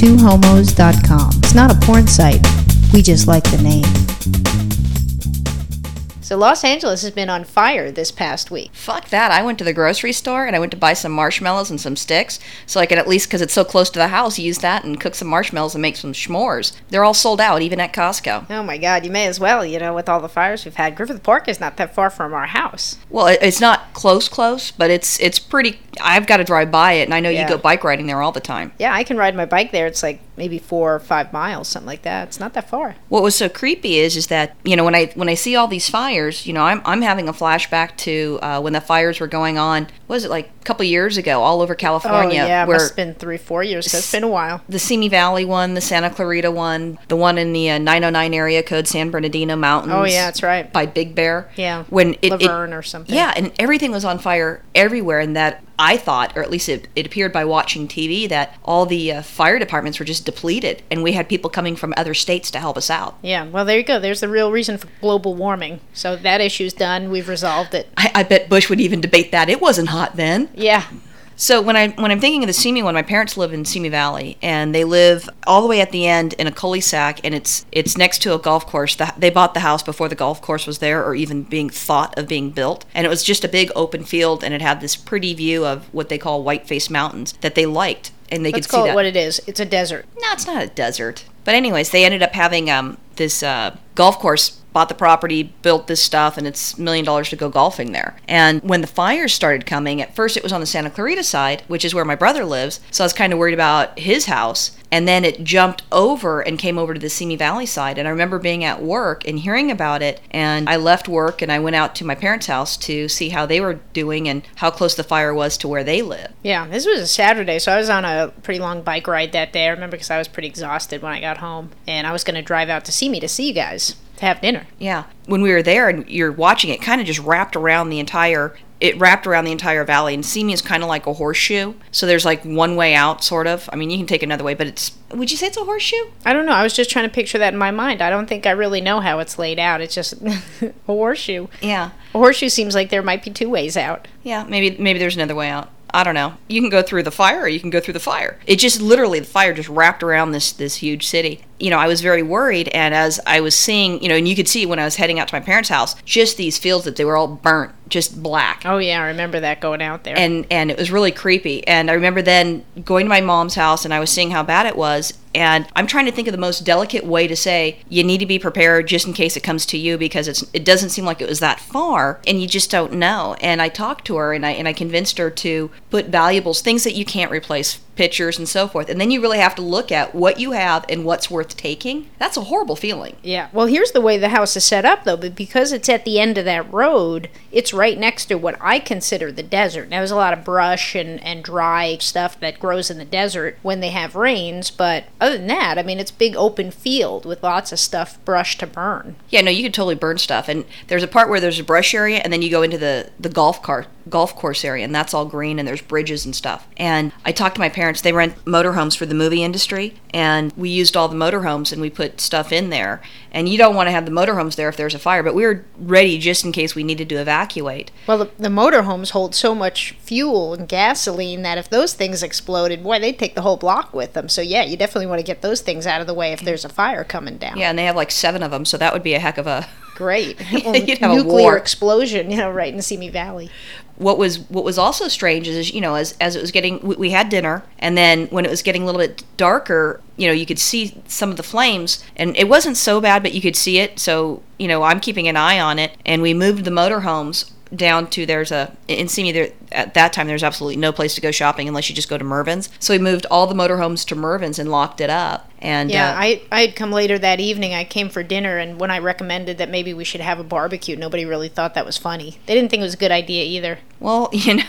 twohomos.com. It's not a porn site. We just like the name. So Los Angeles has been on fire this past week. Fuck that. I went to the grocery store and I went to buy some marshmallows and some sticks so I could at least, because it's so close to the house, use that and cook some marshmallows and make some s'mores. They're all sold out, even at Costco. Oh my God, you may as well, you know, with all the fires we've had. Griffith Park is not that far from our house. Well, it's not close, close, but it's it's pretty. I've got to drive by it, and I know Yeah. you go bike riding there all the time. Yeah, I can ride my bike there. It's like maybe four or five miles, something like that. It's not that far. What was so creepy is is that you know when I when I see all these fires, you know I'm I'm having a flashback to uh, when the fires were going on. Was it like a couple years ago, all over California? oh yeah, where have been three, four years. ago. It's been a while. the Simi Valley one, the Santa Clarita one, the one in the uh, 909 area code, San Bernardino Mountains. Oh yeah, that's right. by Big Bear. Yeah, when it, it- or something. Yeah, and everything was on fire everywhere, and that I thought, or at least it, it appeared by watching TV, that all the uh, fire departments were just depleted, and we had people coming from other states to help us out. Yeah, well, there you go. There's the real reason for global warming. So that issue's done. We've resolved it. I, I bet Bush would even debate that. It wasn't hot then. Yeah, So when I when I'm thinking of the Simi one, my parents live in Simi Valley, and they live all the way at the end in a cul-de-sac, and it's it's next to a golf course. The, they bought the house before the golf course was there, or even being thought of being built, and it was just a big open field, and it had this pretty view of what they call Whiteface Mountains that they liked, and they let's could see call that. what it is. It's a desert. No, it's not a desert. But anyways, they ended up having um, this uh, golf course. Bought the property, built this stuff, and it's a million dollars to go golfing there. And when the fires started coming, at first it was on the Santa Clarita side, which is where my brother lives. So I was kind of worried about his house. And then it jumped over and came over to the Simi Valley side. And I remember being at work and hearing about it. And I left work and I went out to my parents' house to see how they were doing and how close the fire was to where they live. Yeah, this was a Saturday, so I was on a pretty long bike ride that day. I remember because I was pretty exhausted when I got home, and I was going to drive out to me to see you guys to have dinner. Yeah. When we were there and you're watching it, kind of just wrapped around the entire. It wrapped around the entire valley, and Simi is kind of like a horseshoe. So there's like one way out, sort of. I mean, you can take another way, but it's. Would you say it's a horseshoe? I don't know. I was just trying to picture that in my mind. I don't think I really know how it's laid out. It's just a horseshoe. Yeah. A horseshoe seems like there might be two ways out. Yeah. Maybe maybe there's another way out. I don't know. You can go through the fire, or you can go through the fire. It just literally the fire just wrapped around this this huge city. You know, I was very worried, and as I was seeing, you know, and you could see when I was heading out to my parents' house, just these fields that they were all burnt, just black. Oh yeah, I remember that going out there. and and it was really creepy and i remember then going to my mom's house and i was seeing how bad it was and i'm trying to think of the most delicate way to say you need to be prepared just in case it comes to you because it's it doesn't seem like it was that far and you just don't know. And i talked to her and i and i convinced her to put valuables things that you can't replace pictures and so forth and then you really have to look at what you have and what's worth taking that's a horrible feeling Yeah. Well, here's the way the house is set up, though. But because it's at the end of that road, it's right next to what I consider the desert. Now, there's a lot of brush and, and dry stuff that grows in the desert when they have rains. But other than that, I mean, it's big open field with lots of stuff brush to burn. Yeah, no, you could totally burn stuff. And there's a part where there's a brush area, and then you go into the the golf cart golf course area, and that's all green, and there's bridges and stuff. And I talked to my parents; they rent motorhomes for the movie industry, and we used all the motorhomes, and we put stuff in there. And you don't want to have the motorhomes there if there's a fire, but we were ready just in case we needed to evacuate. Well, the, the motorhomes hold so much fuel and gasoline that if those things exploded, boy, they'd take the whole block with them. So, yeah, you definitely want to get those things out of the way if there's a fire coming down. Yeah, and they have like seven of them, so that would be a heck of a. Great. You'd have a Nuclear war. explosion, you know, right in Simi Valley. what was what was also strange is you know as as it was getting we, we had dinner and then when it was getting a little bit darker you know you could see some of the flames and it wasn't so bad but you could see it so you know I'm keeping an eye on it and we moved the motorhomes down to there's a in Simi there at that time there's absolutely no place to go shopping unless you just go to Mervyn's so we moved all the motorhomes to Mervyn's and locked it up and Yeah, uh, I I had come later that evening. I came for dinner, and when I recommended that maybe we should have a barbecue, nobody really thought that was funny. They didn't think it was a good idea either. Well, you know,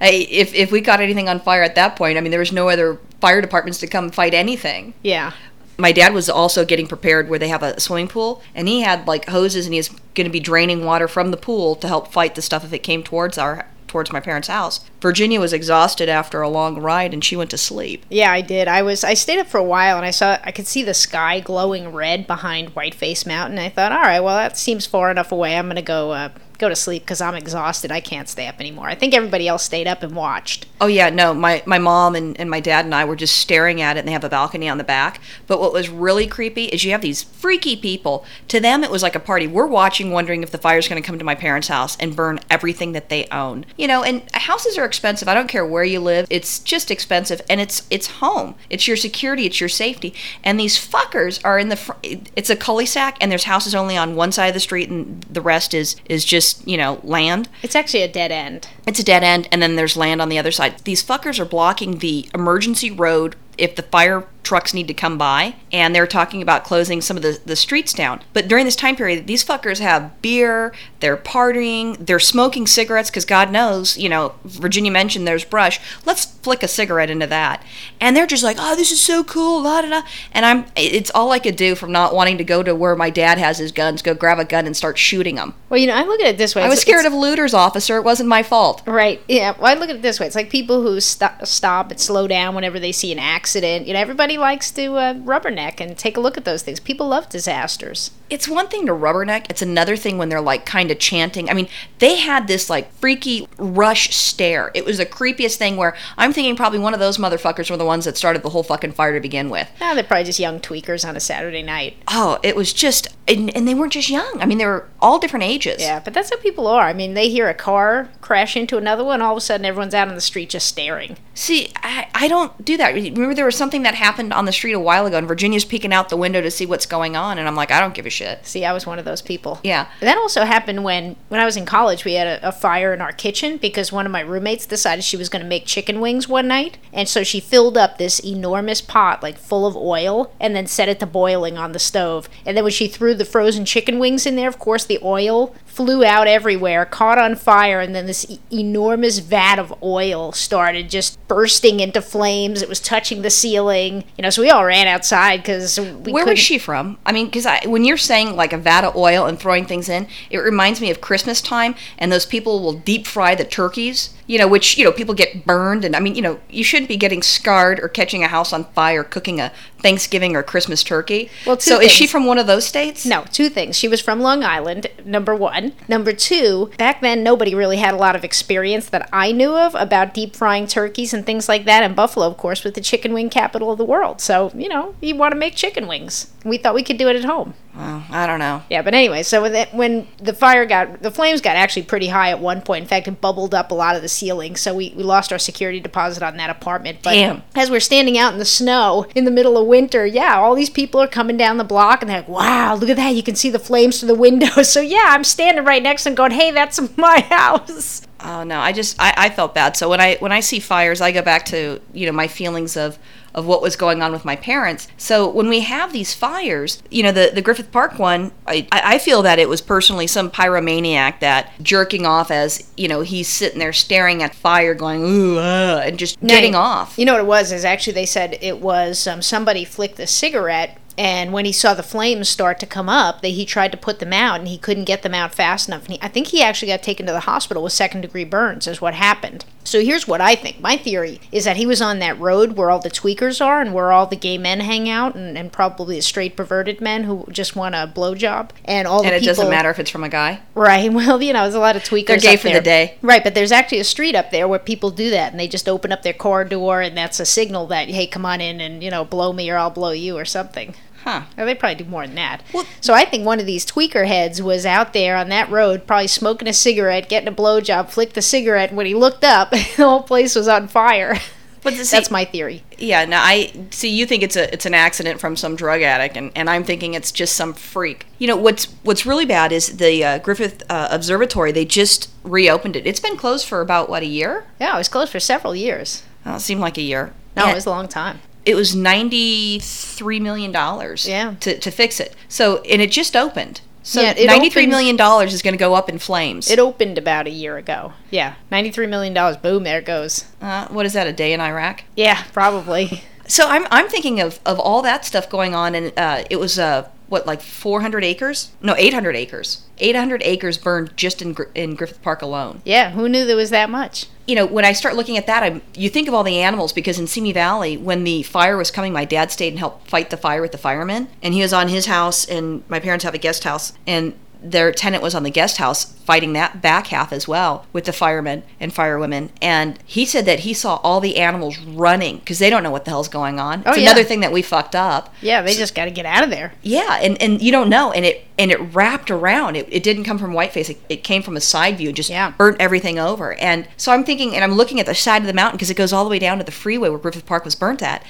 I, if if we got anything on fire at that point, I mean, there was no other fire departments to come fight anything. Yeah. My dad was also getting prepared where they have a swimming pool, and he had like hoses, and he was going to be draining water from the pool to help fight the stuff if it came towards our towards my parents' house. Virginia was exhausted after a long ride, and she went to sleep. Yeah, I did. I was I stayed up for a while and I saw I could see the sky glowing red behind Whiteface Mountain. I thought, all right, well that seems far enough away. I'm gonna go uh, go to sleep because I'm exhausted. I can't stay up anymore. I think everybody else stayed up and watched. Oh yeah, no, my, my mom and, and my dad and I were just staring at it and they have a balcony on the back. But what was really creepy is you have these freaky people. To them it was like a party. We're watching wondering if the fire's gonna come to my parents' house and burn everything that they own. You know, and houses are expensive. I don't care where you live. It's just expensive and it's it's home. It's your security, it's your safety. And these fuckers are in the fr- it's a cul-de-sac and there's houses only on one side of the street and the rest is is just, you know, land. It's actually a dead end. It's a dead end, and then there's land on the other side. These fuckers are blocking the emergency road if the fire trucks need to come by, and they're talking about closing some of the, the streets down. But during this time period, these fuckers have beer, they're partying, they're smoking cigarettes, because God knows, you know, Virginia mentioned there's brush. Let's flick a cigarette into that. And they're just like, oh, this is so cool, la da da. And I'm, it's all I could do from not wanting to go to where my dad has his guns, go grab a gun and start shooting them. Well, you know, I look at it this way. I was scared of looters, officer. It wasn't my fault. Right. Yeah. Well, I look at it this way. It's like people who st- stop and slow down whenever they see an accident. You know, everybody likes to uh, rubberneck and take a look at those things. People love disasters. it's one thing to rubberneck it's another thing when they're like kind of chanting i mean they had this like freaky rush stare it was the creepiest thing where i'm thinking probably one of those motherfuckers were the ones that started the whole fucking fire to begin with Now they're probably just young tweakers on a Saturday night. oh it was just and, and they weren't just young i mean they were all different ages Yeah, but that's how people are. I mean, they hear a car crash into another one, all of a sudden everyone's out on the street just staring. see I, I don't do that remember there was something that happened on the street a while ago and virginia's peeking out the window to see what's going on and i'm like i don't give a shit See, I was one of those people. Yeah. That also happened when when I was in college. We had a, a fire in our kitchen because one of my roommates decided she was going to make chicken wings one night, and so she filled up this enormous pot like full of oil and then set it to boiling on the stove. And then when she threw the frozen chicken wings in there, of course the oil flew out everywhere, caught on fire, and then this e- enormous vat of oil started just bursting into flames. It was touching the ceiling, you know. So we all ran outside because we Where was she from? I mean, because when you're saying like a vat of oil and throwing things in, it reminds me of Christmas time, and those people will deep fry the turkeys. You know, which you know people get burned, and I mean, you know, you shouldn't be getting scarred or catching a house on fire cooking a Thanksgiving or Christmas turkey. Well, so is she from one of those states? No, two things. She was from Long Island, number one. Number two, back then nobody really had a lot of experience that I knew of about deep frying turkeys and things like that. And Buffalo, of course, with the chicken wing capital of the world. So, you know, you want to make chicken wings. We thought we could do it at home. Well, I don't know. Yeah, but anyway, so when the, when the fire got, the flames got actually pretty high at one point. In fact, it bubbled up a lot of the ceiling, so we, we lost our security deposit on that apartment. But Damn. as we're standing out in the snow in the middle of winter, yeah, all these people are coming down the block and they're like, wow, look at that. You can see the flames through the window. So yeah, I'm standing right next to them going, hey, that's my house. Oh no, I just I, I felt bad. So when I when I see fires, I go back to you know my feelings of of what was going on with my parents. So when we have these fires, you know the the Griffith Park one, I I feel that it was personally some pyromaniac that jerking off as you know he's sitting there staring at fire, going ooh uh, and just getting off. You know what it was? Is actually they said it was um, somebody flicked a cigarette, and when he saw the flames start to come up, they, he tried to put them out, and he couldn't get them out fast enough. And he, I think he actually got taken to the hospital with second degree burns. Is what happened. So here's what I think. My theory is that he was on that road where all the tweakers are and where all the gay men hang out, and, and probably the straight perverted men who just want a blowjob, and all and the it people. doesn't matter if it's from a guy. Right. Well, you know, there's a lot of tweakers. They're gay for the day. Right, but there's actually a street up there where people do that, and they just open up their car door, and that's a signal that hey, come on in and you know blow me or I'll blow you or something. Huh. Or they probably do more than that. Well- so I think one of these tweaker heads was out there on that road, probably smoking a cigarette, getting a blowjob, flicked the cigarette, and when he looked up, the whole place was on fire. But see- that's my theory. Yeah, no, I see. You think it's a it's an accident from some drug addict, and, and I'm thinking it's just some freak. You know what's what's really bad is the uh, Griffith uh, Observatory. They just reopened it. It's been closed for about what a year. Yeah, it was closed for several years. Oh, it seemed like a year. No, it was a long time. It was ninety three million dollars. Yeah. To, to fix it. So and it just opened. So Yeah, ninety three million dollars is going to go up in flames. It opened about a year ago. Yeah, ninety-three million dollars. Boom, there it goes. uh, what is that? A day in Iraq? Yeah, probably. So I'm I'm thinking of of all that stuff going on, and uh, it was uh what like 400 acres? No, 800 acres. 800 acres burned just in in Griffith Park alone. Yeah, who knew there was that much? You know, when I start looking at that, I you think of all the animals because in Simi Valley, when the fire was coming, my dad stayed and helped fight the fire with the firemen, and he was on his house, and my parents have a guest house, and their tenant was on the guest house fighting that back half as well with the firemen and firewomen. And he said that he saw all the animals running because they don't know what the hell's going on. Oh, it's yeah. another thing that we fucked up. Yeah, they just got to get out of there. Yeah, and, and you don't know, and it and it wrapped around. It, it didn't come from Whiteface. It, it came from a side view, just Yeah. burnt everything over. And so I'm thinking, and I'm looking at the side of the mountain because it goes all the way down to the freeway where Griffith Park was burnt at,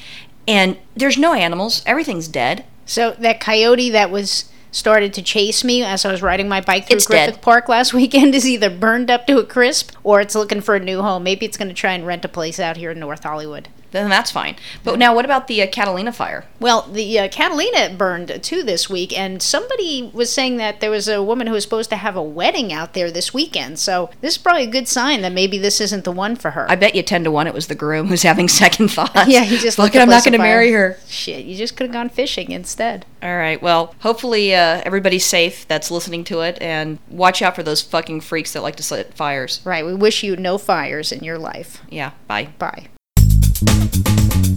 and there's no animals. Everything's dead. So that coyote that was started to chase me as I was riding my bike through It's Griffith dead. Park last weekend is either burned up to a crisp or it's looking for a new home. Maybe it's going to try and rent a place out here in North Hollywood. Then that's fine. But now, what about the uh, Catalina fire? Well, the uh, Catalina burned too this week, and somebody was saying that there was a woman who was supposed to have a wedding out there this weekend. So this is probably a good sign that maybe this isn't the one for her. I bet you ten to one it was the groom who's having second thoughts. yeah, he just look. I'm not going to marry her. Shit, you just could have gone fishing instead. All right. Well, hopefully uh, everybody's safe that's listening to it, and watch out for those fucking freaks that like to set fires. Right. We wish you no fires in your life. Yeah. Bye. Bye. Thank you.